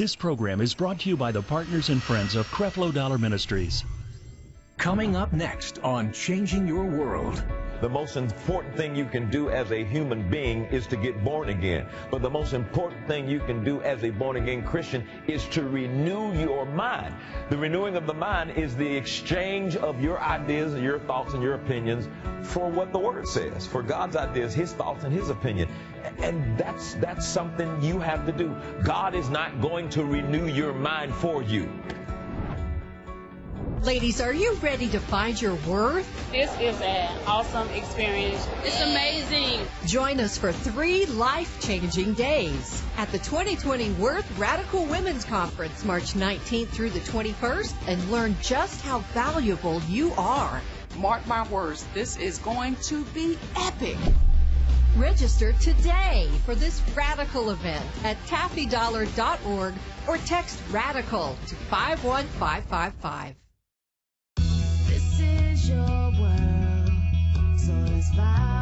This program is brought to you by the partners and friends of Creflo Dollar Ministries. Coming up next on Changing Your World. The most important thing you can do as a human being is to get born again. But the most important thing you can do as a born again Christian is to renew your mind. The renewing of the mind is the exchange of your ideas and your thoughts and your opinions for what the Word says, for God's ideas, His thoughts, and His opinion. And that's, that's something you have to do. God is not going to renew your mind for you. Ladies, are you ready to find your worth? This is an awesome experience. It's amazing. Join us for three life changing days at the 2020 Worth Radical Women's Conference, March 19th through the 21st, and learn just how valuable you are. Mark my words, this is going to be epic. Register today for this radical event at taffidollar.org or text radical to 51555. So let's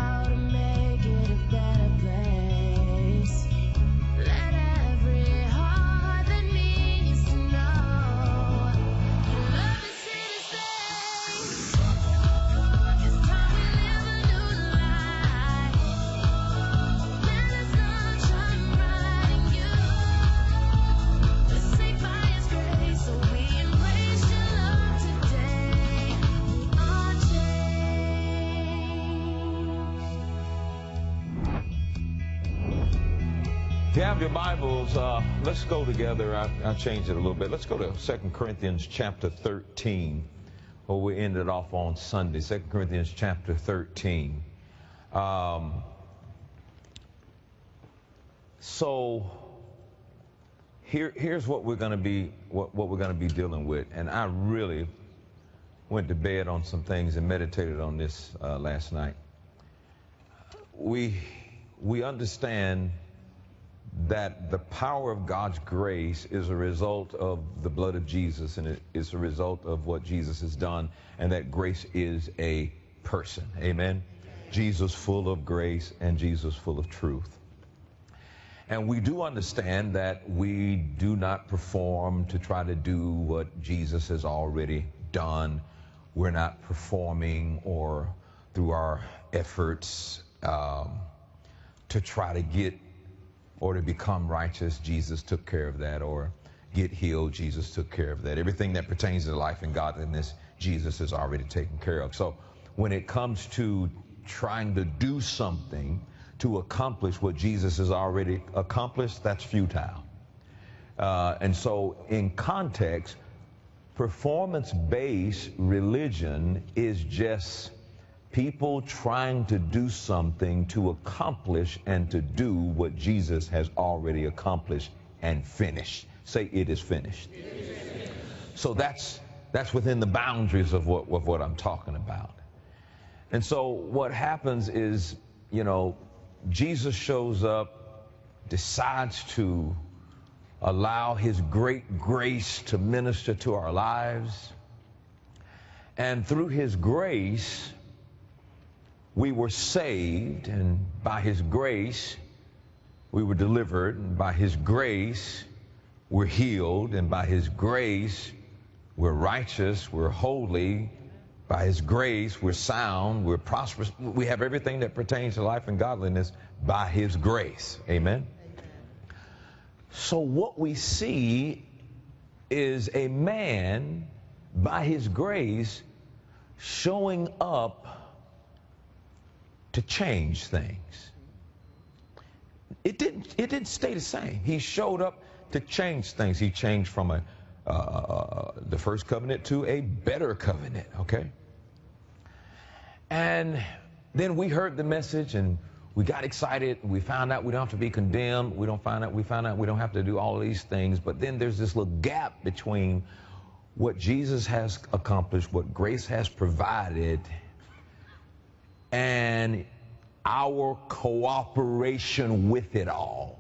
you have your Bibles, uh, let's go together. I, I changed it a little bit. Let's go to 2 Corinthians chapter 13, where we ended off on Sunday. 2 Corinthians chapter 13. Um, so here, here's what we're going to be what, what we're going to be dealing with, and I really went to bed on some things and meditated on this uh, last night. We we understand that the power of God's grace is a result of the blood of Jesus and it is a result of what Jesus has done, and that grace is a person. Amen. Jesus full of grace and Jesus full of truth. And we do understand that we do not perform to try to do what Jesus has already done. We're not performing or through our efforts um, to try to get or to become righteous. Jesus took care of that. Or get healed. Jesus took care of that. Everything that pertains to life and godliness, Jesus has already taken care of. So when it comes to trying to do something, to accomplish what Jesus has already accomplished, that's futile. Uh, and so, in context, performance based religion is just people trying to do something to accomplish and to do what Jesus has already accomplished and finished. Say, it is finished. So that's that's within the boundaries of what of what I'm talking about. And so what happens is, you know, Jesus shows up, decides to allow his great grace to minister to our lives. And through his grace, we were saved, and by his grace, we were delivered, and by his grace, we're healed, and by his grace, we're righteous, we're holy. By his grace, we're sound, we're prosperous. We have everything that pertains to life and godliness by his grace. Amen. So, what we see is a man, by his grace, showing up to change things. It didn't, it didn't stay the same. He showed up to change things. He changed from a, uh, the first covenant to a better covenant, okay? And then we heard the message and we got excited. We found out we don't have to be condemned. We don't find out we found out we don't have to do all these things. But then there's this little gap between what Jesus has accomplished, what grace has provided, and our cooperation with it all.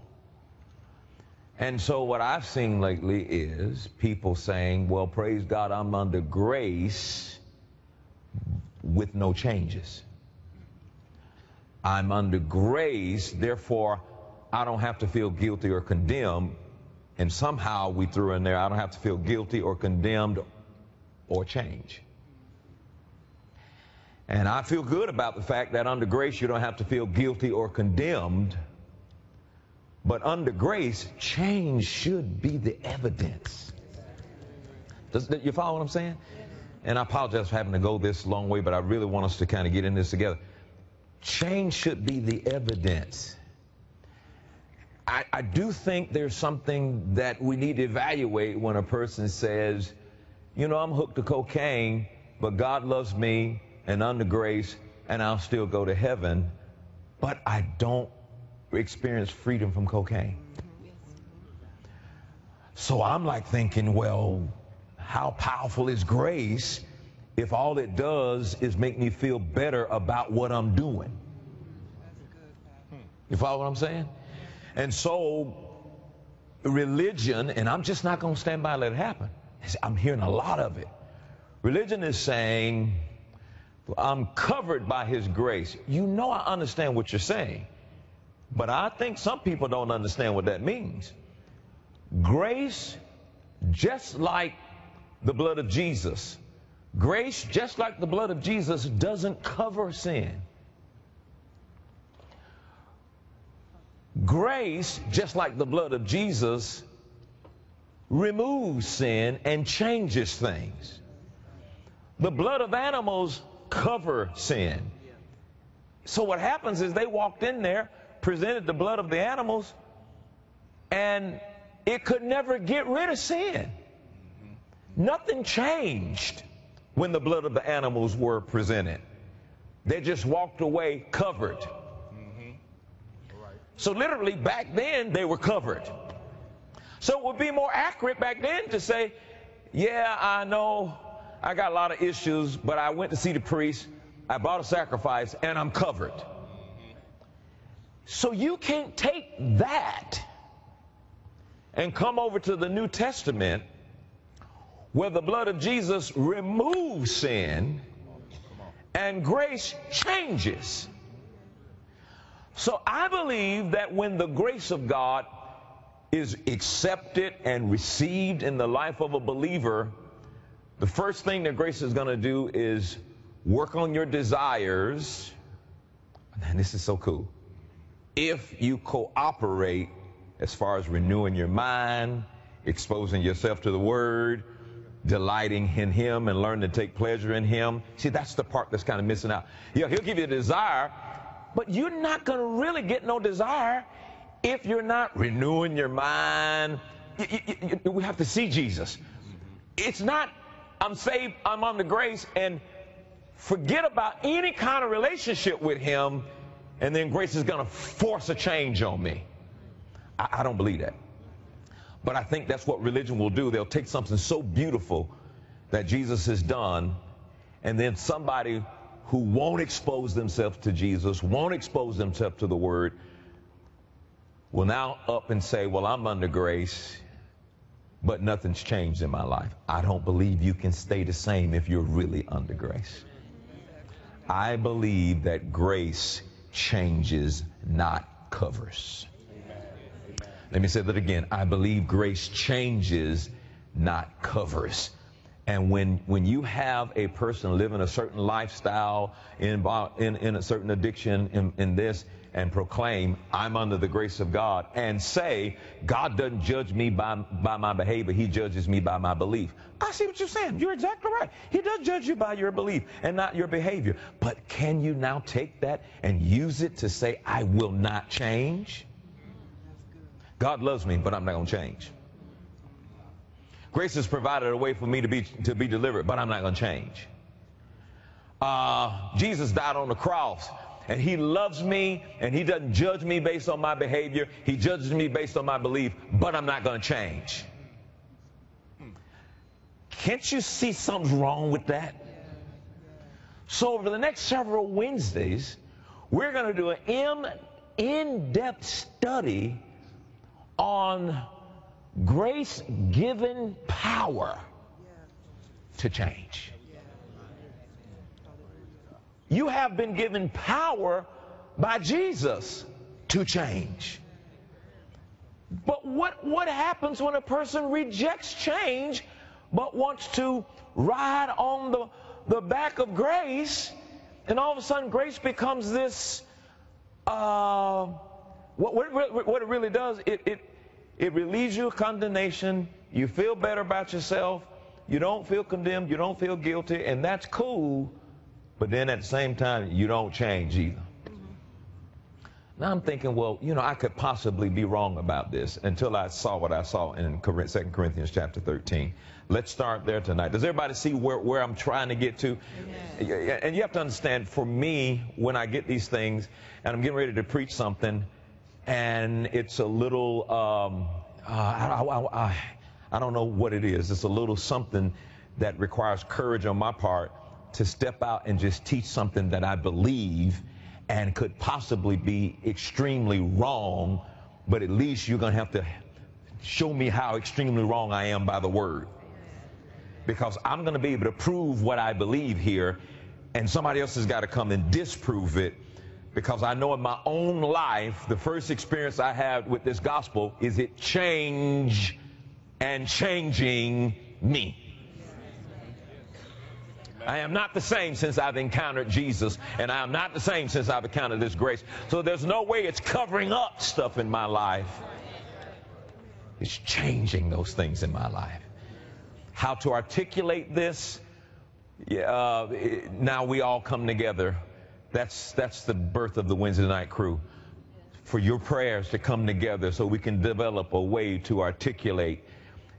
And so what I've seen lately is people saying, well, praise God, I'm under grace with no changes. I'm under grace, therefore I don't have to feel guilty or condemned And somehow we threw in there, I don't have to feel guilty or condemned or change. And I feel good about the fact that under grace you don't have to feel guilty or condemned. But under grace, change should be the evidence. Does, you follow what I'm saying? And I apologize for having to go this long way, but I really want us to kind of get in this together. Change should be the evidence. I, I do think there's something that we need to evaluate when a person says, you know, I'm hooked to cocaine, but God loves me and under grace, and I'll still go to heaven, but I don't experience freedom from cocaine. So I'm like thinking, well, how powerful is grace if all it does is make me feel better about what I'm doing? You follow what I'm saying? And so, religion, and I'm just not going to stand by and let it happen. I'm hearing a lot of it. Religion is saying, I'm covered by His grace. You know, I understand what you're saying, but I think some people don't understand what that means. Grace, just like the blood of Jesus, grace, just like the blood of Jesus, doesn't cover sin. Grace, just like the blood of Jesus, removes sin and changes things. The blood of animals cover sin. So what happens is they walked in there, presented the blood of the animals, and it could never get rid of sin. Nothing changed when the blood of the animals were presented. They just walked away covered. So literally back then they were covered. So it would be more accurate back then to say, yeah, I know I got a lot of issues, but I went to see the priest, I bought a sacrifice, and I'm covered. So you can't take that and come over to the New Testament where the blood of Jesus removes sin and grace changes. So I believe that when the grace of God is accepted and received in the life of a believer, the first thing that grace is going to do is work on your desires. And this is so cool. If you cooperate as far as renewing your mind, exposing yourself to the Word, delighting in Him, and learning to take pleasure in Him. See, that's the part that's kind of missing out. Yeah, He'll give you a desire, but you're not going to really get no desire if you're not renewing your mind. You, you, you, we have to see Jesus. It's not, I'm saved, I'm under grace, and forget about any kind of relationship with Him, and then grace is going to force a change on me. I, I don't believe that. But I think that's what religion will do. They'll take something so beautiful that Jesus has done, and then somebody who won't expose themselves to Jesus, won't expose themselves to the Word, will now up and say, Well, I'm under grace, but nothing's changed in my life. I don't believe you can stay the same if you're really under grace. I believe that grace changes, not covers. Let me say that again. I believe grace changes, not covers. And when, when you have a person living a certain lifestyle, in, in, in a certain addiction, in, in this, and proclaim, I'm under the grace of God, and say, God doesn't judge me by, by my behavior, He judges me by my belief. I see what you're saying. You're exactly right. He does judge you by your belief and not your behavior. But can you now take that and use it to say, I will not change? God loves me, but I'm not going to change. Grace has provided a way for me to be to be delivered, but I'm not going to change. Uh, Jesus died on the cross, and He loves me, and He doesn't judge me based on my behavior. He judges me based on my belief, but I'm not going to change. Can't you see something's wrong with that? So over the next several Wednesdays, we're going to do an in-depth study on grace given power to change. You have been given power by Jesus to change. But what, what happens when a person rejects change but wants to ride on the, the back of grace and all of a sudden grace becomes this uh, what, what, what it really does it, it, it relieves you of condemnation. You feel better about yourself. You don't feel condemned. You don't feel guilty. And that's cool but then at the same time you don't change either now I'm thinking, well, you know, I could possibly be wrong about this until I saw what I saw in 2 Corinthians chapter 13. Let's start there tonight. Does everybody see where, where I'm trying to get to? Amen. And you have to understand, for me, when I get these things and I'm getting ready to preach something and it's a little, um, uh, I, I, I, I don't know what it is. It's a little something that requires courage on my part to step out and just teach something that I believe and could possibly be extremely wrong, but at least you're going to have to show me how extremely wrong I am by the word. Because I'm going to be able to prove what I believe here, and somebody else has got to come and disprove it. Because I know in my own life, the first experience I had with this gospel is it change and changing me. I am not the same since I've encountered Jesus, and I am not the same since I've encountered this grace. So there's no way it's covering up stuff in my life. It's changing those things in my life. How to articulate this? Yeah, uh, now we all come together. That's that's the birth of the Wednesday night crew. For your prayers to come together so we can develop a way to articulate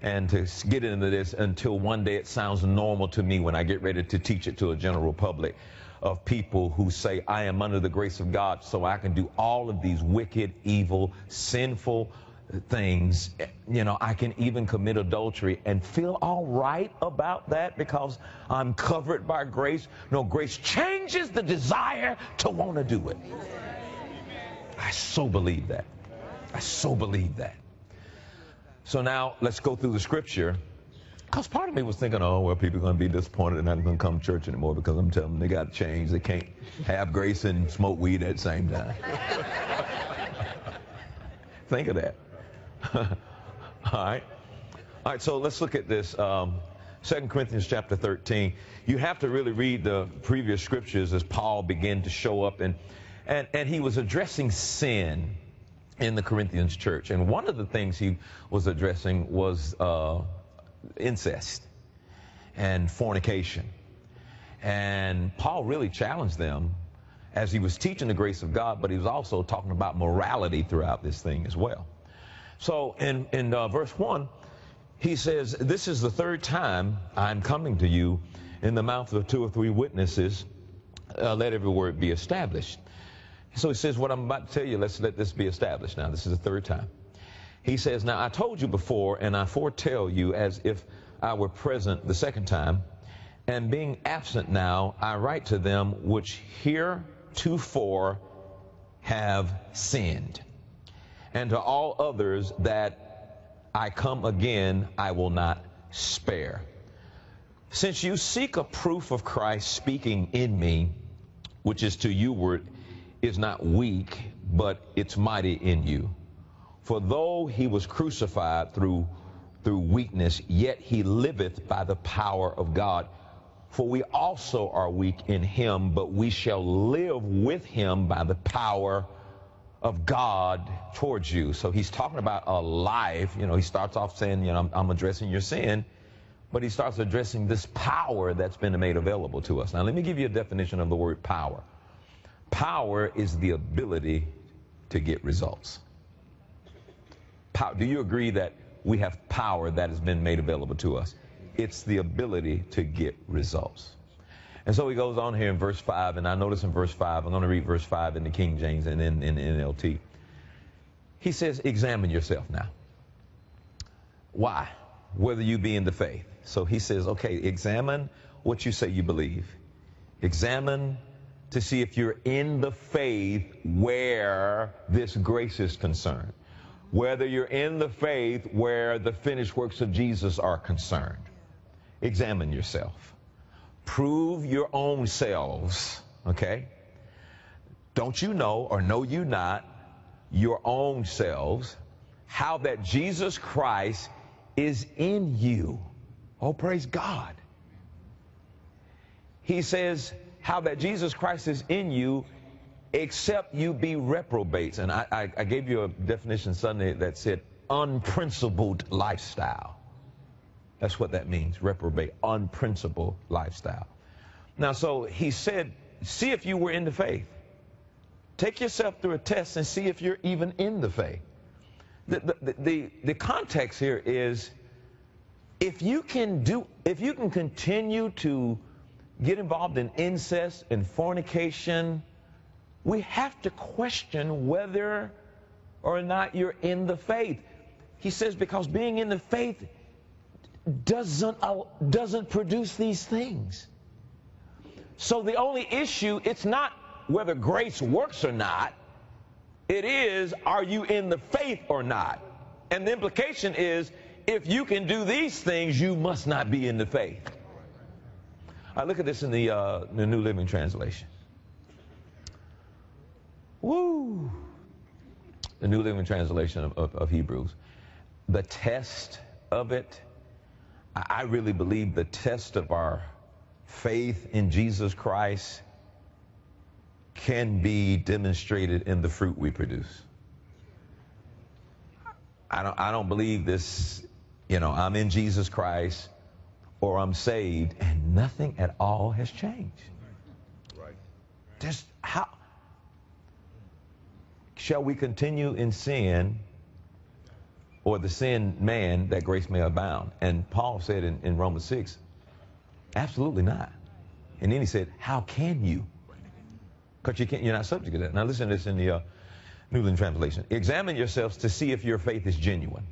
and to get into this until one day it sounds normal to me when I get ready to teach it to a general public of people who say, I am under the grace of God, so I can do all of these wicked, evil, sinful uh, things. Eh, you know, I can even commit adultery and feel all right about that because I'm covered by grace. No, grace changes the desire to want to do it. I so believe that. I so believe that. So now let's go through the scripture. Because part of me was thinking, oh, well, people are going to be disappointed and not going to come to church anymore because I'm telling them they got to change. They can't have grace and smoke weed at the same time. Think of that. All right. All right, so let's look at this. Um, 2 Corinthians chapter 13. You have to really read the previous scriptures as Paul began to show up, and, and, and he was addressing sin in the Corinthians church. And one of the things he was addressing was uh, incest and fornication. And Paul really challenged them as he was teaching the grace of God, but he was also talking about morality throughout this thing as well. So in, in uh, verse 1, he says, This is the third time I'm coming to you in the mouth of two or three witnesses. Uh, let every word be established. So he says, What I'm about to tell you, let's let this be established now. This is the third time. He says, Now I told you before, and I foretell you as if I were present the second time, and being absent now, I write to them which heretofore have sinned, and to all others that I come again, I will not spare. Since you seek a proof of Christ speaking in me, which is to you word is not weak, but it's mighty in you. For though he was crucified through through weakness, yet he liveth by the power of God. For we also are weak in him, but we shall live with him by the power of God towards you. So he's talking about a life. You know, he starts off saying, you know, I'm, I'm addressing your sin, but he starts addressing this power that's been made available to us. Now, let me give you a definition of the word power. Power is the ability to get results. Power, do you agree that we have power that has been made available to us? It's the ability to get results. And so he goes on here in verse 5, and I notice in verse 5, I'm going to read verse 5 in the King James and in, in, in NLT. He says, Examine yourself now. Why? Whether you be in the faith. So he says, okay, examine what you say you believe. Examine to see if you're in the faith where this grace is concerned. Whether you're in the faith where the finished works of Jesus are concerned. Examine yourself. Prove your own selves, okay? Don't you know or know you not your own selves how that Jesus Christ is in you. Oh, praise God. He says, how that Jesus Christ is in you, except you be reprobates. And I, I, I gave you a definition Sunday that said unprincipled lifestyle. That's what that means, reprobate, unprincipled lifestyle. Now, so he said, see if you were in the faith. Take yourself through a test and see if you're even in the faith. The, the, the, the context here is if you can do, if you can continue to get involved in incest and fornication, we have to question whether or not you're in the faith. He says because being in the faith doesn't doesn't produce these things. So the only issue it's not whether grace works or not. It is are you in the faith or not? And the implication is if you can do these things, you must not be in the faith. I look at this in the, uh, the New Living Translation. Woo! The New Living Translation of, of, of Hebrews. The test of it, I really believe the test of our faith in Jesus Christ can be demonstrated in the fruit we produce. I don't, I don't believe this, you know, I'm in Jesus Christ or I'm saved and nothing at all has changed. Right. Just how shall we continue in sin or the sin man that grace may abound? And Paul said in, in Romans 6, absolutely not. And then he said, how can you? Because you can't, you're not subject to that. Now listen to this in the uh, New Living Translation. Examine yourselves to see if your faith is genuine.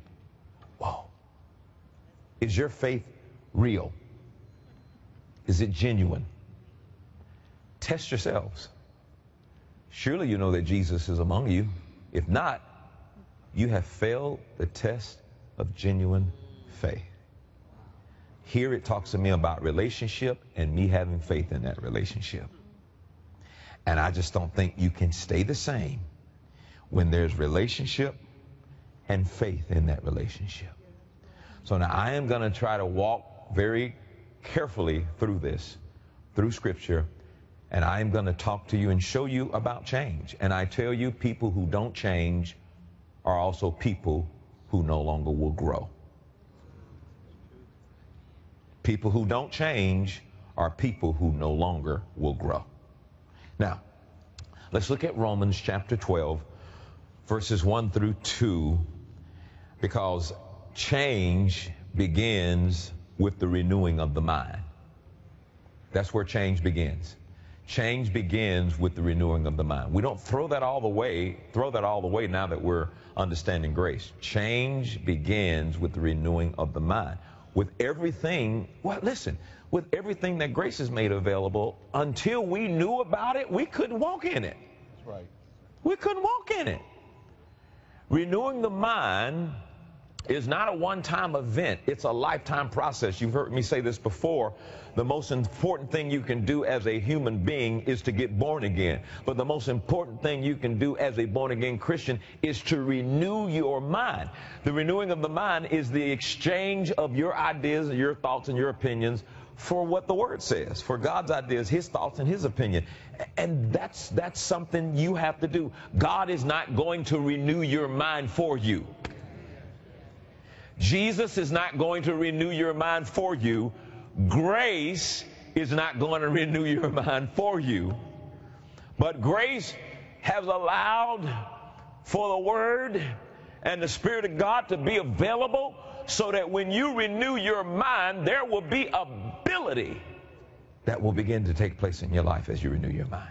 Whoa. Is your faith real? Is it genuine? Test yourselves. Surely you know that Jesus is among you. If not, you have failed the test of genuine faith. Here it talks to me about relationship and me having faith in that relationship. And I just don't think you can stay the same when there's relationship and faith in that relationship. So now I am going to try to walk very carefully through this, through scripture, and I am going to talk to you and show you about change. And I tell you, people who don't change are also people who no longer will grow. People who don't change are people who no longer will grow. Now, let's look at Romans chapter 12, verses 1 through 2, because change begins with the renewing of the mind. That's where change begins. Change begins with the renewing of the mind. We don't throw that all the way, throw that all the way now that we're understanding grace. Change begins with the renewing of the mind. With everything, well, listen, with everything that grace has made available, until we knew about it, we couldn't walk in it. That's right. We couldn't walk in it. Renewing the mind is not a one time event, it's a lifetime process. You've heard me say this before. The most important thing you can do as a human being is to get born again. But the most important thing you can do as a born again Christian is to renew your mind. The renewing of the mind is the exchange of your ideas, your thoughts, and your opinions for what the word says, for God's ideas, his thoughts, and his opinion. And that's that's something you have to do. God is not going to renew your mind for you. Jesus is not going to renew your mind for you. Grace is not going to renew your mind for you. But grace has allowed for the Word and the Spirit of God to be available so that when you renew your mind, there will be ability that will begin to take place in your life as you renew your mind.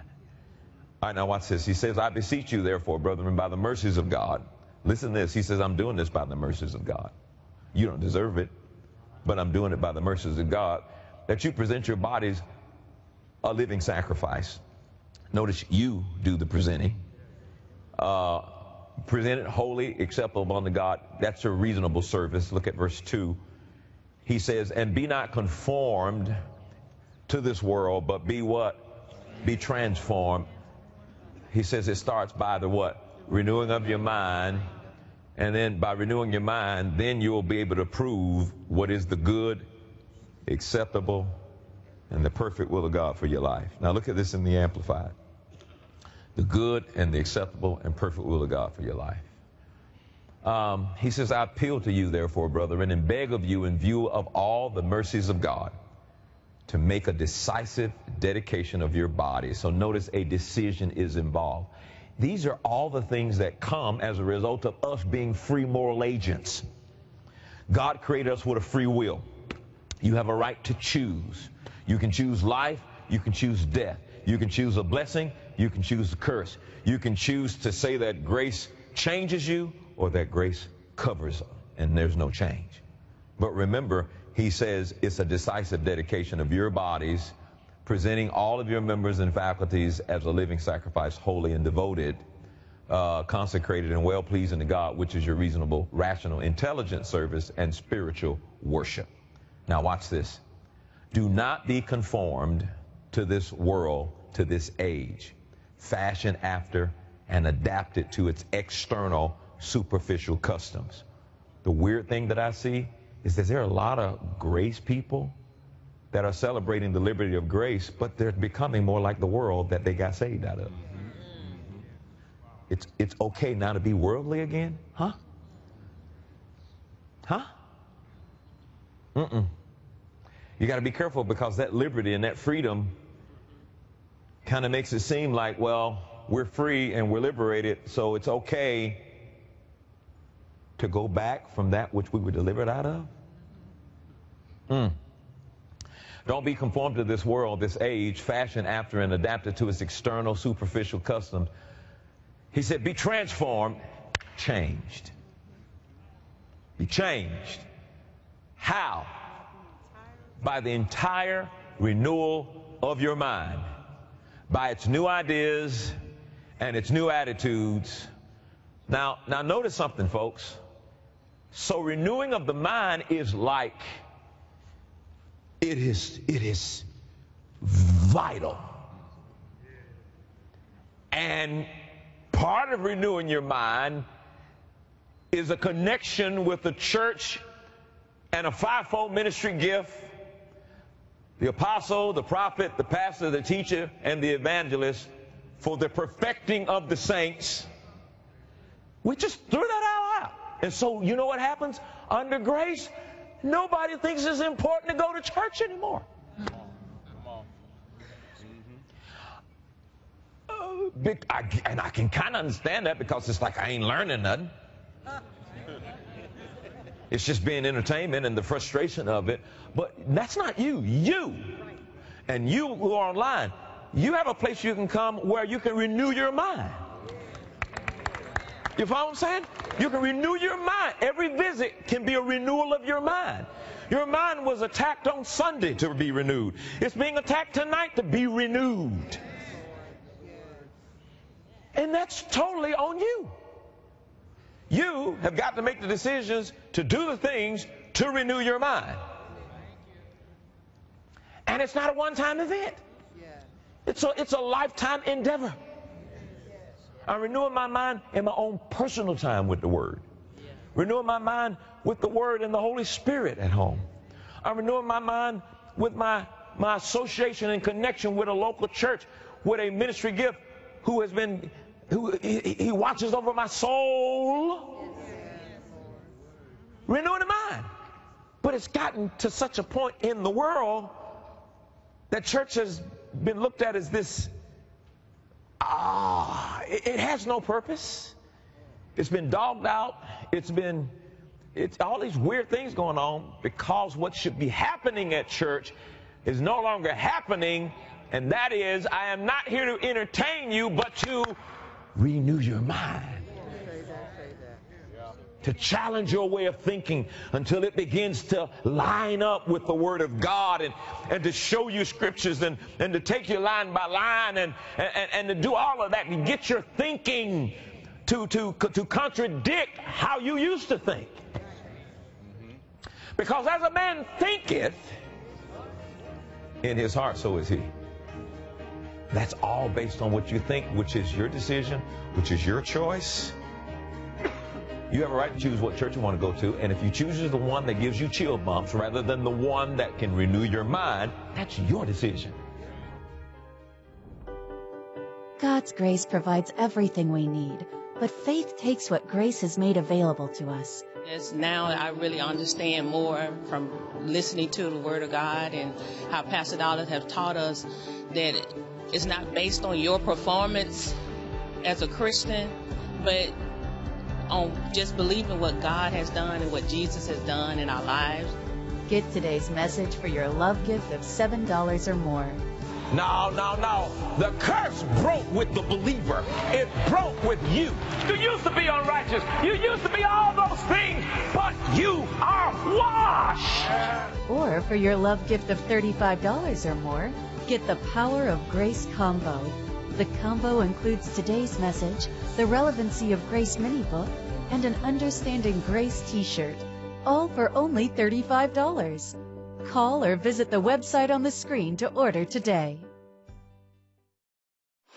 All right, now watch this. He says, I beseech you, therefore, brethren, by the mercies of God. Listen to this. He says, I'm doing this by the mercies of God. You don't deserve it, but I'm doing it by the mercies of God. That you present your bodies a living sacrifice. Notice you do the presenting. Uh, present it holy, acceptable unto God. That's a reasonable service. Look at verse 2. He says, And be not conformed to this world, but be what? Be transformed. He says it starts by the what? Renewing of your mind And then by renewing your mind, then you'll be able to prove what is the good, acceptable, and the perfect will of God for your life. Now look at this in the Amplified. The good and the acceptable and perfect will of God for your life. Um, he says, I appeal to you, therefore, brethren, and beg of you, in view of all the mercies of God, to make a decisive dedication of your body. So notice a decision is involved. These are all the things that come as a result of us being free moral agents. God created us with a free will. You have a right to choose. You can choose life, you can choose death. You can choose a blessing, you can choose a curse. You can choose to say that grace changes you or that grace covers and there's no change. But remember, he says it's a decisive dedication of your bodies, presenting all of your members and faculties as a living sacrifice, holy and devoted, uh, consecrated and well pleasing to God, which is your reasonable, rational, intelligent service and spiritual worship. Now, watch this. Do not be conformed to this world, to this age, fashioned after and adapted to its external, superficial customs. The weird thing that I see is that there are a lot of grace people that are celebrating the liberty of grace, but they're becoming more like the world that they got saved out of. It's, it's okay now to be worldly again? Huh? Huh? Mm-mm. You got to be careful because that liberty and that freedom kind of makes it seem like, well, we're free and we're liberated, so it's okay to go back from that which we were delivered out of? Mm. Don't be conformed to this world, this age, fashioned after and adapted to its external, superficial customs. He said, be transformed, changed. Be changed. How? By the entire renewal of your mind, by its new ideas and its new attitudes. Now, now notice something, folks. So renewing of the mind is like it is it is vital. And part of renewing your mind is a connection with the church and a fivefold ministry gift the apostle, the prophet, the pastor, the teacher, and the evangelist for the perfecting of the saints. We just threw that out. And so, you know what happens? Under grace, nobody thinks it's important to go to church anymore. Uh, I, and I can kind of understand that because it's like I ain't learning nothing. It's just being entertainment and the frustration of it. But that's not you. You and you who are online, you have a place you can come where you can renew your mind. You follow what I'm saying? You can renew your mind. Every visit can be a renewal of your mind. Your mind was attacked on Sunday to be renewed. It's being attacked tonight to be renewed. And that's totally on you. You have got to make the decisions to do the things to renew your mind. And it's not a one time event, it's a, it's a lifetime endeavor. I'm renewing my mind in my own personal time with the Word, renewing my mind with the Word and the Holy Spirit at home. I'm renewing my mind with my, my association and connection with a local church, with a ministry gift who has been who he, he watches over my soul. Renewing the mind. But it's gotten to such a point in the world that church has been looked at as this ah, it, it has no purpose. It's been dogged out. It's been it's all these weird things going on because what should be happening at church is no longer happening, and that is, I am not here to entertain you, but to renew your mind. To challenge your way of thinking until it begins to line up with the Word of God and, and to show you scriptures and, and to take you line by line and, and, and to do all of that and get your thinking to, to, to contradict how you used to think. Because as a man thinketh in his heart, so is he. That's all based on what you think, which is your decision, which is your choice. You have a right to choose what church you want to go to, and if you choose the one that gives you chill bumps rather than the one that can renew your mind, that's your decision. God's grace provides everything we need, but faith takes what grace has made available to us. As now I really understand more from listening to the Word of God and how Pastor Dollars have taught us that it's not based on your performance as a Christian, but on just believing what God has done and what Jesus has done in our lives. Get today's message for your love gift of $7 or more. No, no, no. The curse broke with the believer. It broke with you. You used to be unrighteous. You used to be all those things, but you are washed. Or for your love gift of $35 or more, get the Power of Grace combo. The combo includes today's message, the Relevancy of Grace mini book, and an Understanding Grace t-shirt, all for only $35. Call or visit the website on the screen to order today.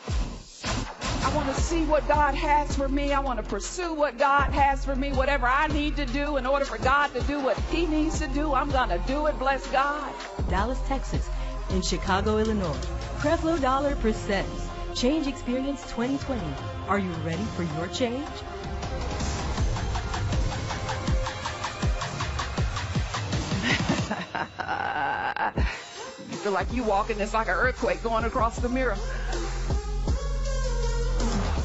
I want to see what God has for me. I want to pursue what God has for me. Whatever I need to do in order for God to do what He needs to do, I'm going to do it. Bless God. Dallas, Texas, and Chicago, Illinois. Creflo Dollar presents Change Experience 2020. Are you ready for your change? you feel like you walking, it's like an earthquake going across the mirror.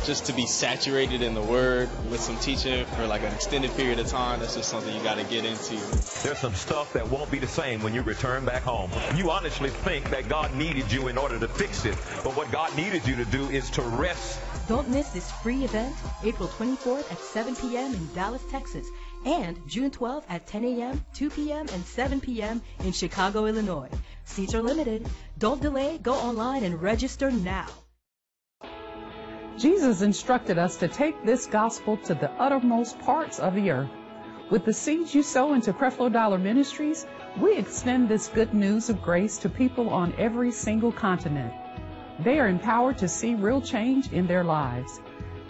Just to be saturated in the word with some teaching for like an extended period of time, that's just something you got to get into. There's some stuff that won't be the same when you return back home. You honestly think that God needed you in order to fix it, but what God needed you to do is to rest. Don't miss this free event, April 24th at 7 p.m. in Dallas, Texas, and June 12th at 10 a.m., 2 p.m., and 7 p.m. in Chicago, Illinois. Seats are limited. Don't delay. Go online and register now. Jesus instructed us to take this gospel to the uttermost parts of the earth. With the seeds you sow into Creflo Dollar Ministries, we extend this good news of grace to people on every single continent. They are empowered to see real change in their lives.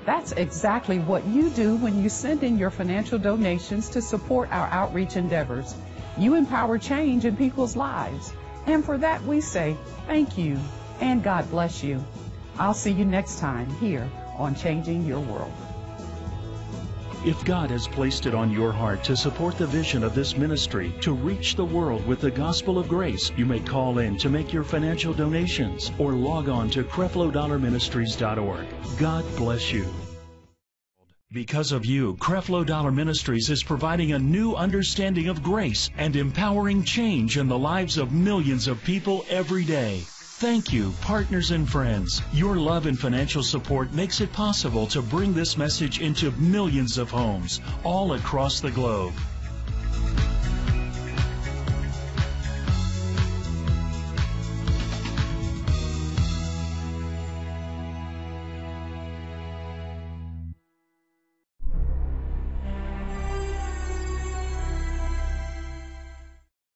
That's exactly what you do when you send in your financial donations to support our outreach endeavors. You empower change in people's lives. And for that we say thank you and God bless you. I'll see you next time here on Changing Your World. If God has placed it on your heart to support the vision of this ministry to reach the world with the gospel of grace, you may call in to make your financial donations or log on to creflodollarministries.org. God bless you. Because of you, Creflo Dollar Ministries is providing a new understanding of grace and empowering change in the lives of millions of people every day. Thank you, partners and friends. Your love and financial support makes it possible to bring this message into millions of homes all across the globe.